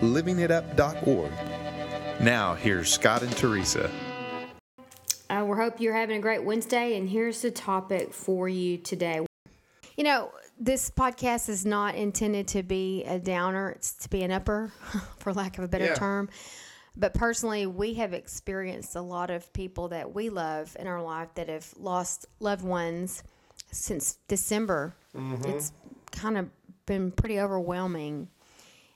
livingitup.org. Now, here's Scott and Teresa. Uh, we hope you're having a great Wednesday, and here's the topic for you today. You know, this podcast is not intended to be a downer, it's to be an upper, for lack of a better Yeah. term. But personally, we have experienced a lot of people that we love in our life that have lost loved ones since December. It's kind of been pretty overwhelming.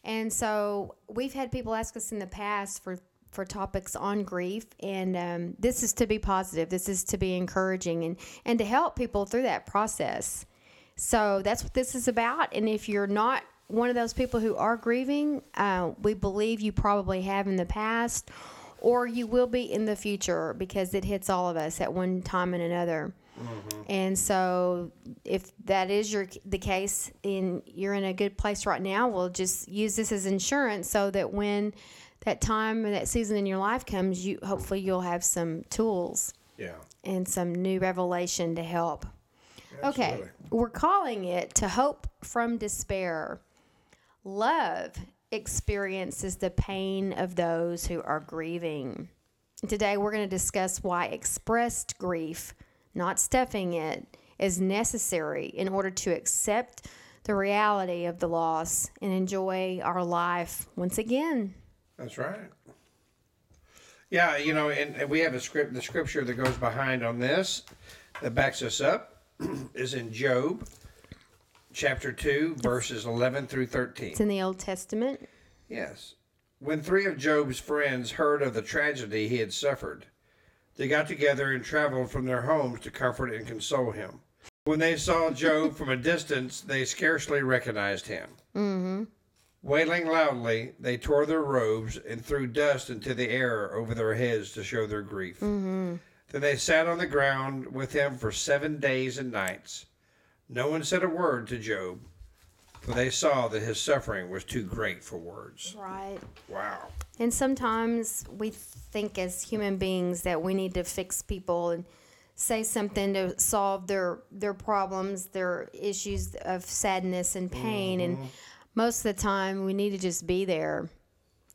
And so we've had people ask us in the past for for topics on grief, and um, this is to be positive. This is to be encouraging and and to help people through that process. So that's what this is about. And if you're not one of those people who are grieving, uh, we believe you probably have in the past, or you will be in the future because it hits all of us at one time and another. Mm-hmm. And so, if that is your the case, and you're in a good place right now, we'll just use this as insurance so that when that time and that season in your life comes, you hopefully you'll have some tools Yeah. and some new revelation to help. Okay, we're calling it to hope from despair. Love experiences the pain of those who are grieving. Today, we're going to discuss why expressed grief, not stuffing it, is necessary in order to accept the reality of the loss and enjoy our life once again. That's right. Yeah, you know, and, we have a script. The scripture that goes behind on this that backs us up is in Job, chapter two, verses eleven through thirteen. It's in the Old Testament. Yes. When three of Job's friends heard of the tragedy he had suffered, they got together and traveled from their homes to comfort and console him. When they saw Job from a distance, they scarcely recognized him. Mm-hmm. Wailing loudly, they tore their robes and threw dust into the air over their heads to show their grief. Mm-hmm. Then they sat on the ground with him for seven days and nights. No one said a word to Job, for they saw that his suffering was too great for words. Right. Wow. And sometimes we think as human beings that we need to fix people and say something to solve their their problems, their issues of sadness and pain and most of the time we need to just be there.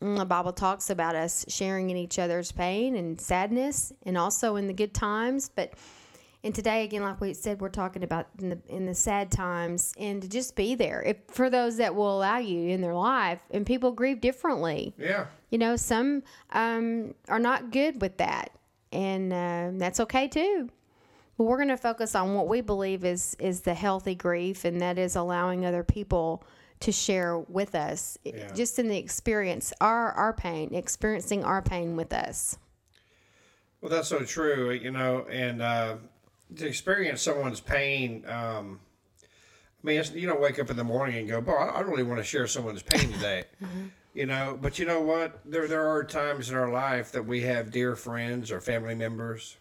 Mm, The Bible talks about us sharing in each other's pain and sadness and also in the good times, but and today again like we said we're talking about in the in the sad times and to just be there. If for those that will allow you in their life and people grieve differently. Yeah. You know, some um, are not good with that, and uh, that's okay too. But we're going to focus on what we believe is is the healthy grief, and that is allowing other people to share with us, Yeah. just in the experience our our pain, experiencing our pain with us. Well, that's so true, you know, and uh, to experience someone's pain. Um, I mean, it's, you don't wake up in the morning and go, "Boy, I really want to share someone's pain today," you know. But you know what? There there are times in our life that we have dear friends or family members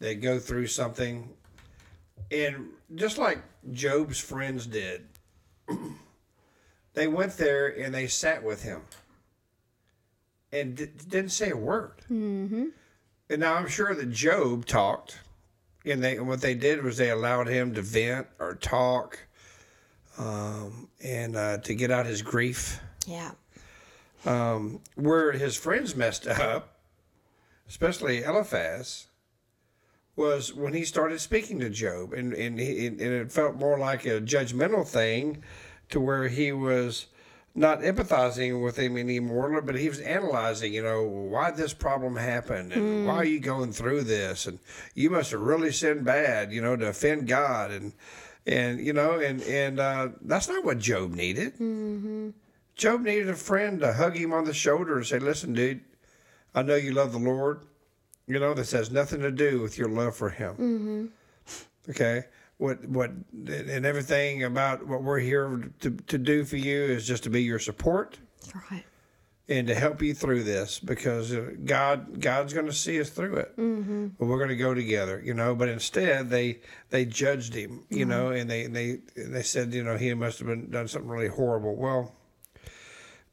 that go through something, and just like Job's friends did, they went there and they sat with him and d- didn't say a word. And now I'm sure that Job talked, and they what they did was they allowed him to vent or talk, um, and uh, to get out his grief. Yeah, Um, where his friends messed up, especially Eliphaz, was when he started speaking to Job, and and, he, and it felt more like a judgmental thing, to where he was not empathizing with him anymore, but he was analyzing, you know, why this problem happened and hmm. why are you going through this, and you must have really sinned bad, you know, to offend God, and and you know, and and uh, that's not what Job needed. Mm-hmm. Job needed a friend to hug him on the shoulder and say, "Listen, dude, I know you love the Lord. You know this has nothing to do with your love for Him. Mm-hmm. Okay, what what and everything about what we're here to, to do for you is just to be your support right. and to help you through this because uh, God God's going to see us through it. Mm-hmm. But we're going to go together, you know. But instead, they they judged him, you know, and they they they said, you know, he must have been done something really horrible. Well,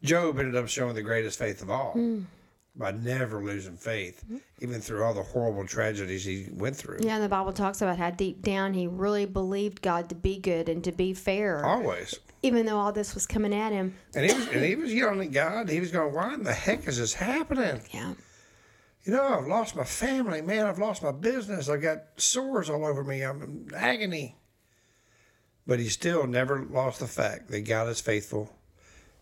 Job ended up showing the greatest faith of all by never losing faith, mm-hmm. even through all the horrible tragedies he went through. Yeah, and the Bible talks about how deep down he really believed God to be good and to be fair, Always. even though all this was coming at him. And he was and he was yelling at God. He was going, "Why in the heck is this happening? Yeah. You know, I've lost my family, man. I've lost my business. I've got sores all over me. I'm in agony." But he still never lost the fact that God is faithful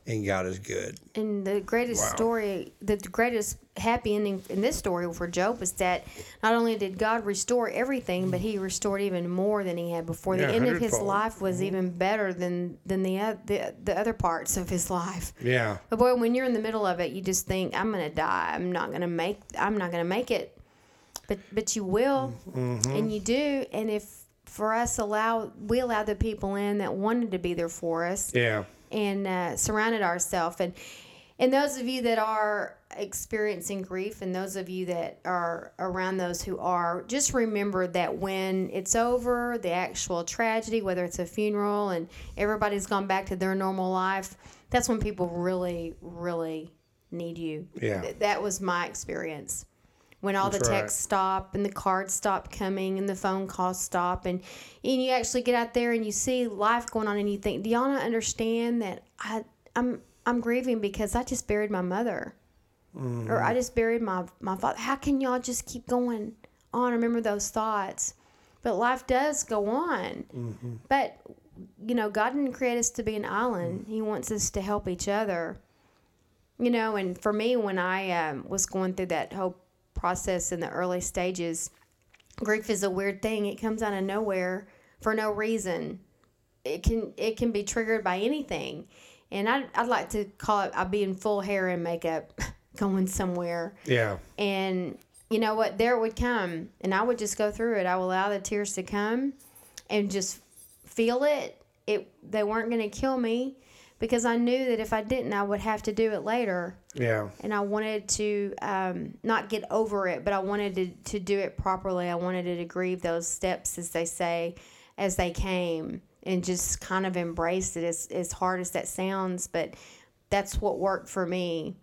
and God is good. And the greatest Wow. story, the greatest happy ending in this story for Job was that not only did God restore everything, but He restored even more than He had before. The Yeah, end of his hundredfold. life was even better than than the, the the other parts of his life. Yeah. But boy, when you're in the middle of it, you just think, "I'm gonna die. I'm not gonna make. I'm not gonna make it." But but you will, Mm-hmm. and you do. And if for us allow we allow the people in that wanted to be there for us, Yeah. And uh, surrounded ourselves and and those of you that are experiencing grief and those of you that are around those who are just remember that when it's over the actual tragedy whether it's a funeral and everybody's gone back to their normal life that's when people really really need you. Yeah. Th- that was my experience when all That's the right. texts stop and the cards stop coming and the phone calls stop and and you actually get out there and you see life going on and you think, do y'all not understand that I I'm I'm grieving because I just buried my mother, or mm-hmm. I just buried my my father. How can y'all just keep going on? Remember those thoughts, but life does go on. Mm-hmm. But you know, God didn't create us to be an island. Mm. He wants us to help each other. You know, and for me, when I um, was going through that whole process in the early stages, grief is a weird thing. It comes out of nowhere for no reason. It can it can be triggered by anything, and I I'd like to call it I'd be in full hair and makeup, going somewhere, Yeah. and you know what? There it would come, and I would just go through it. I would allow the tears to come, and just feel it. It they weren't going to kill me, because I knew that if I didn't, I would have to do it later Yeah. and I wanted to um, not get over it, but I wanted to, to do it properly. I wanted to grieve those steps, as they say, as they came, and just kind of embrace it as, as hard as that sounds. But that's what worked for me.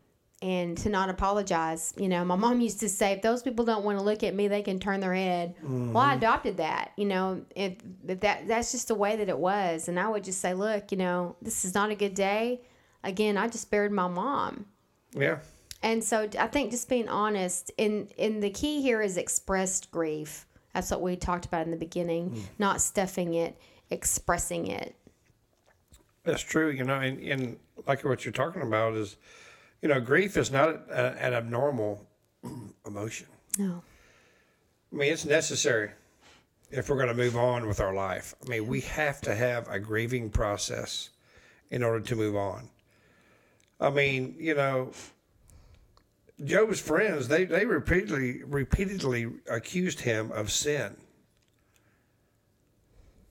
And to not apologize. You know, my mom used to say, if those people don't want to look at me, they can turn their head. Well, I adopted that. You know, if, if that that's just the way that it was. And I would just say, look, you know, this is not a good day. Again, I just buried my mom. Yeah. And so I think just being honest, and and the key here is expressed grief. That's what we talked about in the beginning, mm. not stuffing it, expressing it. That's true, you know, and, and like what you're talking about is, you know, grief is not a, an abnormal emotion. No. I mean, it's necessary if we're going to move on with our life. I mean, we have to have a grieving process in order to move on. I mean, you know, Job's friends they they repeatedly repeatedly accused him of sin,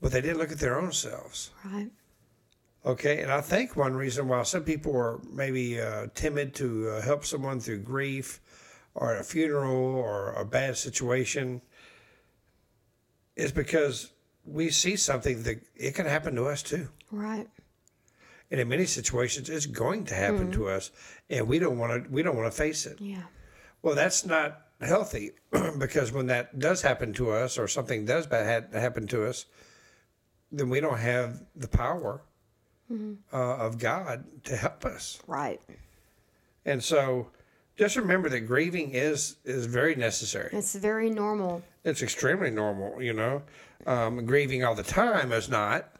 but they didn't look at their own selves. Right. Okay, and I think one reason why some people are maybe uh, timid to uh, help someone through grief or a funeral or a bad situation is because we see something that it can happen to us too. Right. And in many situations, it's going to happen to us, and we don't want to. We don't want to face it. Yeah. Well, that's not healthy because when that does happen to us, or something does bad ha- happen to us, then we don't have the power uh, of God to help us. Right. And so, just remember that grieving is is very necessary. It's very normal. It's extremely normal, you know. Um, grieving all the time is not,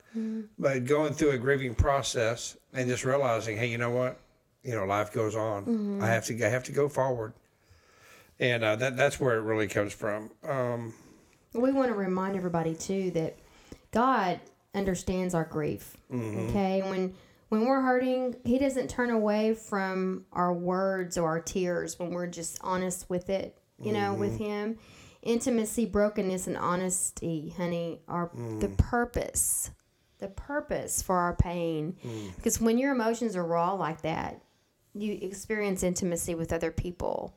but going through a grieving process and just realizing, hey, you know what, you know, life goes on. I have to I have to go forward, and uh, that that's where it really comes from. Um, We want to remind everybody too that God understands our grief. Okay, when when we're hurting, He doesn't turn away from our words or our tears when we're just honest with it. You know, with Him, intimacy, brokenness, and honesty, honey, are the purpose. The purpose for our pain, mm. because when your emotions are raw like that, you experience intimacy with other people.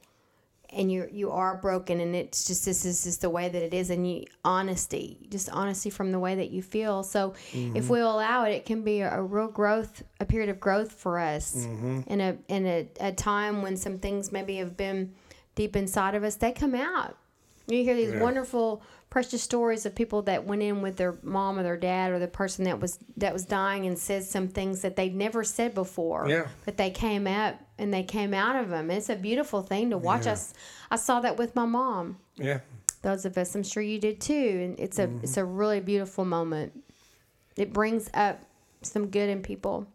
And you you are broken and it's just this is just the way that it is. And you honesty just honesty from the way that you feel. So if mm-hmm. we allow it it can be a, a real growth a period of growth for us. Mm-hmm. In a in a, a time when some things maybe have been deep inside of us they come out you hear these Yeah. wonderful precious stories of people that went in with their mom or their dad or the person that was that was dying and said some things that they'd never said before Yeah. but they came out and they came out of them it's a beautiful thing to watch Yeah. us I saw that with my mom Yeah. those of us i'm sure you did too and it's a mm-hmm. it's a really beautiful moment it brings up some good in people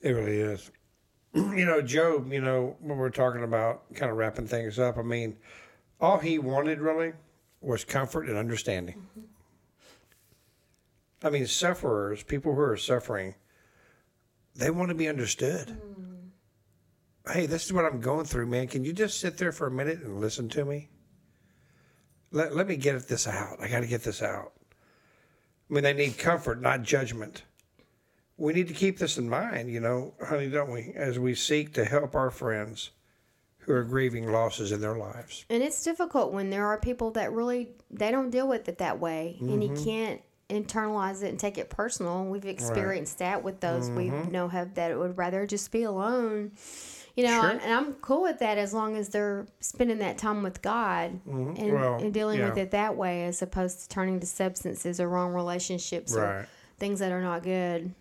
It really is. You know, Job, you know, when we're talking about kind of wrapping things up, I mean, all he wanted really was comfort and understanding. Mm-hmm. I mean, sufferers, people who are suffering, they want to be understood. Mm-hmm. Hey, this is what I'm going through, man. Can you just sit there for a minute and listen to me? Let, let me get this out. I got to get this out. I mean, they need comfort, not judgment we need to keep this in mind, you know, honey, don't we? As we seek to help our friends who are grieving losses in their lives. and it's difficult when there are people that really they don't deal with it that way. And you mm-hmm. can't internalize it and take it personal. We've experienced that with those we mm-hmm. know have that would rather just be alone. You know Sure. and i'm cool with that as long as they're spending that time with god mm-hmm. and, Well, and dealing with it that way as opposed to turning to substances or wrong relationships or things that are not good.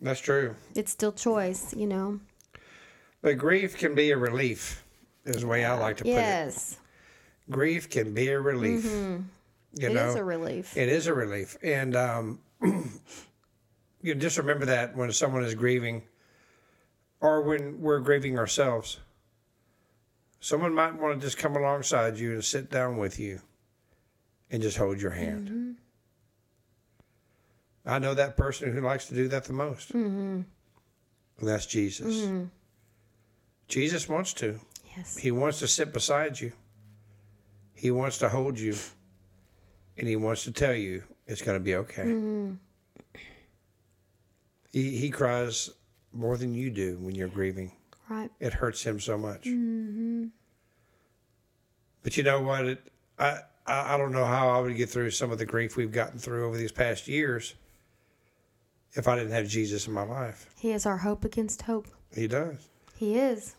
That's true. it's still choice you know But grief can be a relief, is the way I like to put yes it. Yes. Grief can be a relief. You it is know, a relief it is a relief. And um, you just remember that when someone is grieving or when we're grieving ourselves. Someone might want to just come alongside you and sit down with you and just hold your hand. I know that person who likes to do that the most. Mm-hmm. And that's Jesus. Jesus wants to. yes He wants to sit beside you. He wants to hold you. And he wants to tell you it's going to be okay. He, he cries more than you do when you're grieving. right It hurts him so much. Mm-hmm. But you know what? It, I, I I don't know how I would get through some of the grief we've gotten through over these past years if I didn't have Jesus in my life. he is our hope against hope He does. He is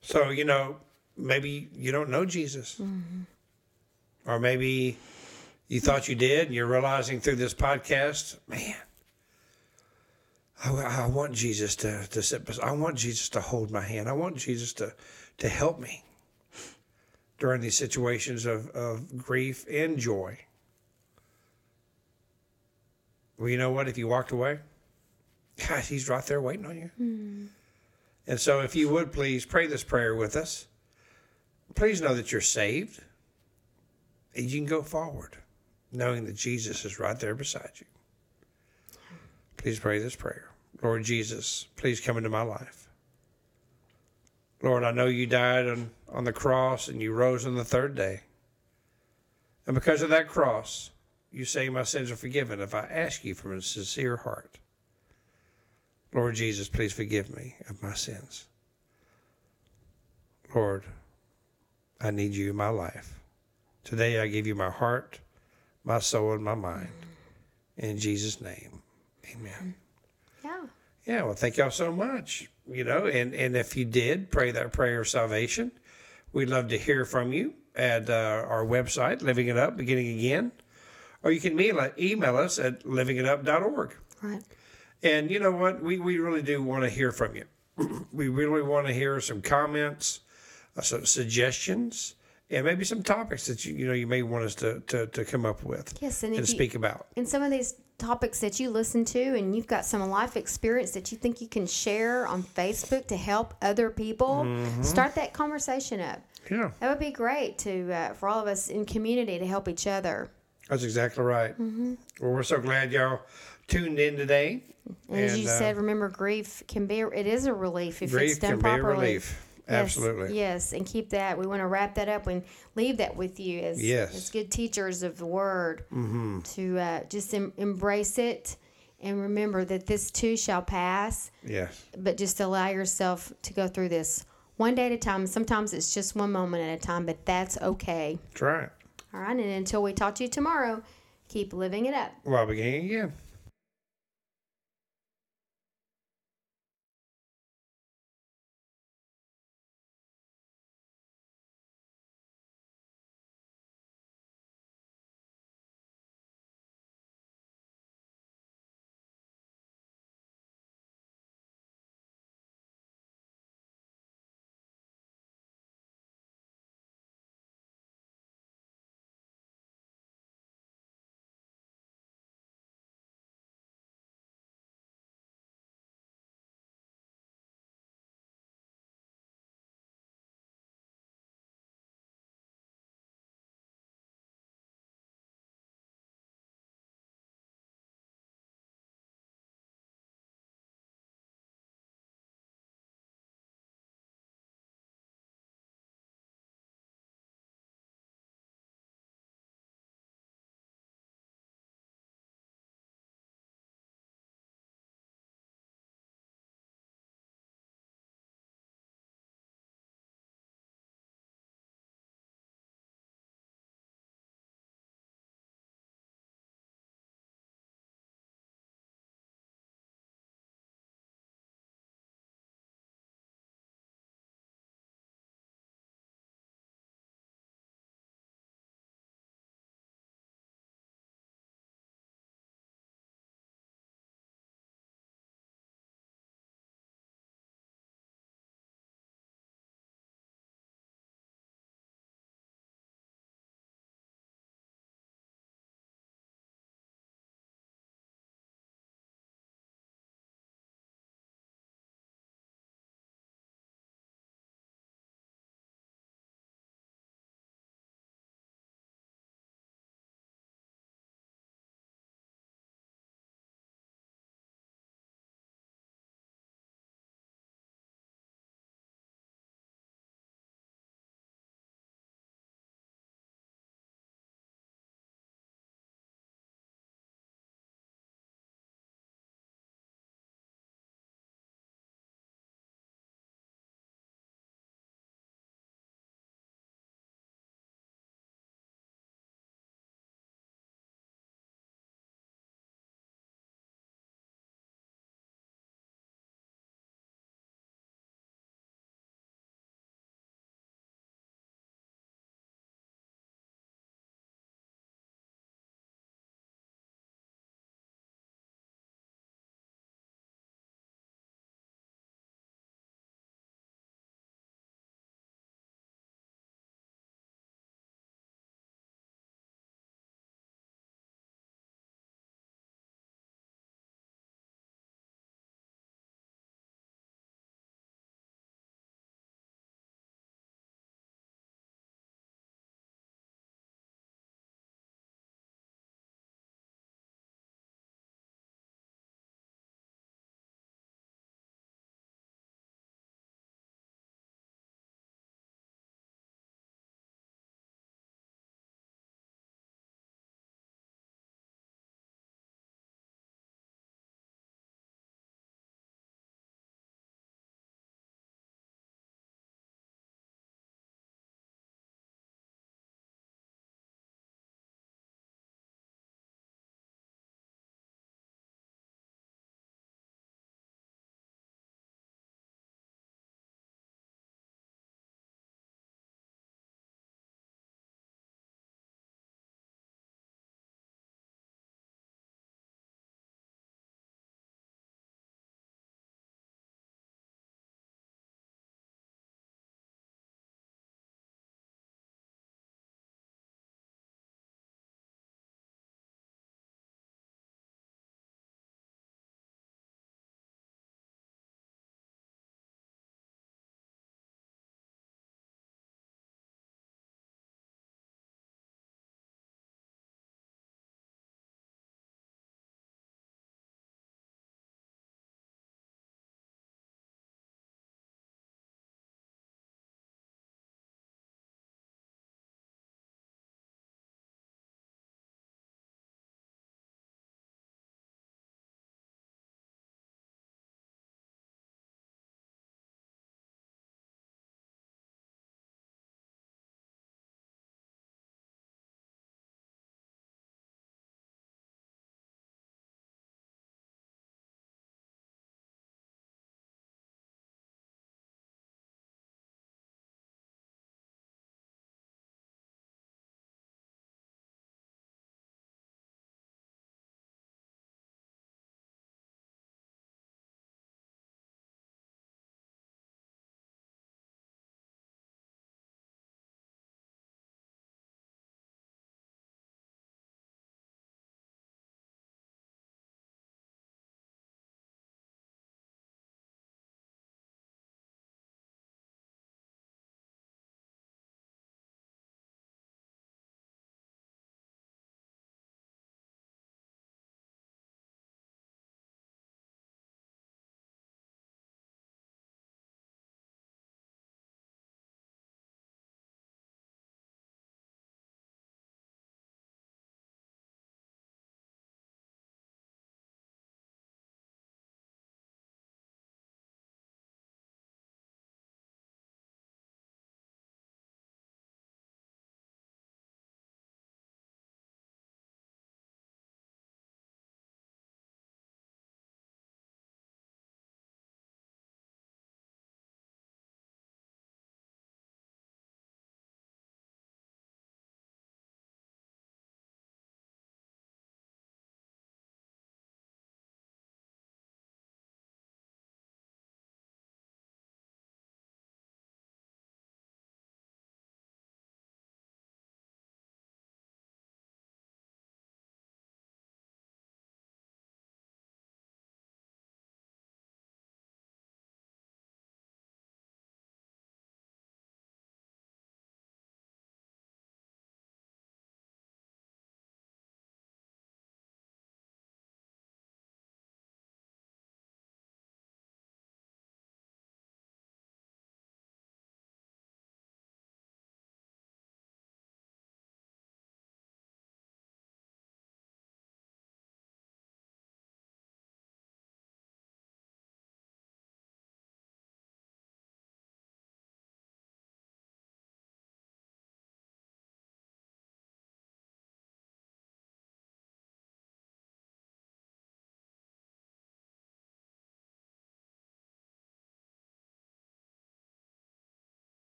So, you know, maybe you don't know Jesus. Mm-hmm. Or maybe you thought you did and you're realizing through this podcast, man, I, I want Jesus to, to sit, bes- I want Jesus to hold my hand. I want Jesus to, to help me during these situations of, of grief and joy. Well, you know what? If you walked away, God, he's right there waiting on you. Hmm. And so, if you would please pray this prayer with us, please know that you're saved and you can go forward knowing that Jesus is right there beside you. Please pray this prayer. Lord Jesus, please come into my life. Lord, I know you died on, on the cross and you rose on the third day. And because of that cross, you say my sins are forgiven if I ask you from a sincere heart. Lord Jesus, please forgive me of my sins. Lord, I need you in my life. Today I give you my heart, my soul, and my mind. In Jesus' name, amen. yeah Yeah, well, thank y'all so much. You know, and, and if you did pray that prayer of salvation, we'd love to hear from you at uh, our website, Living It Up, beginning again. Or you can email, email us at livingitup.org. right And you know what? We, we really do want to hear from you. we really want to hear some comments, uh, some suggestions, and maybe some topics that you you know you may want us to to, to come up with yes and and if you, speak about. and some of these topics that you listen to and you've got some life experience that you think you can share on Facebook to help other people, Mm-hmm. start that conversation up. Yeah, That would be great to uh, for all of us in community to help each other. that's exactly right. Mm-hmm. Well, we're so glad y'all tuned in today. And, as you uh, said, remember grief can be it is a relief if it's done can be a properly. relief. Yes, Absolutely. Yes, and keep that. We want to wrap that up and leave that with you as, Yes. as good teachers of the word mm-hmm. to uh, just em- embrace it And remember that this too shall pass, Yes. but just allow yourself to go through this one day at a time. Sometimes it's just one moment at a time, but that's okay. That's right. All right. And until we talk to you tomorrow, keep living it up. While beginning again.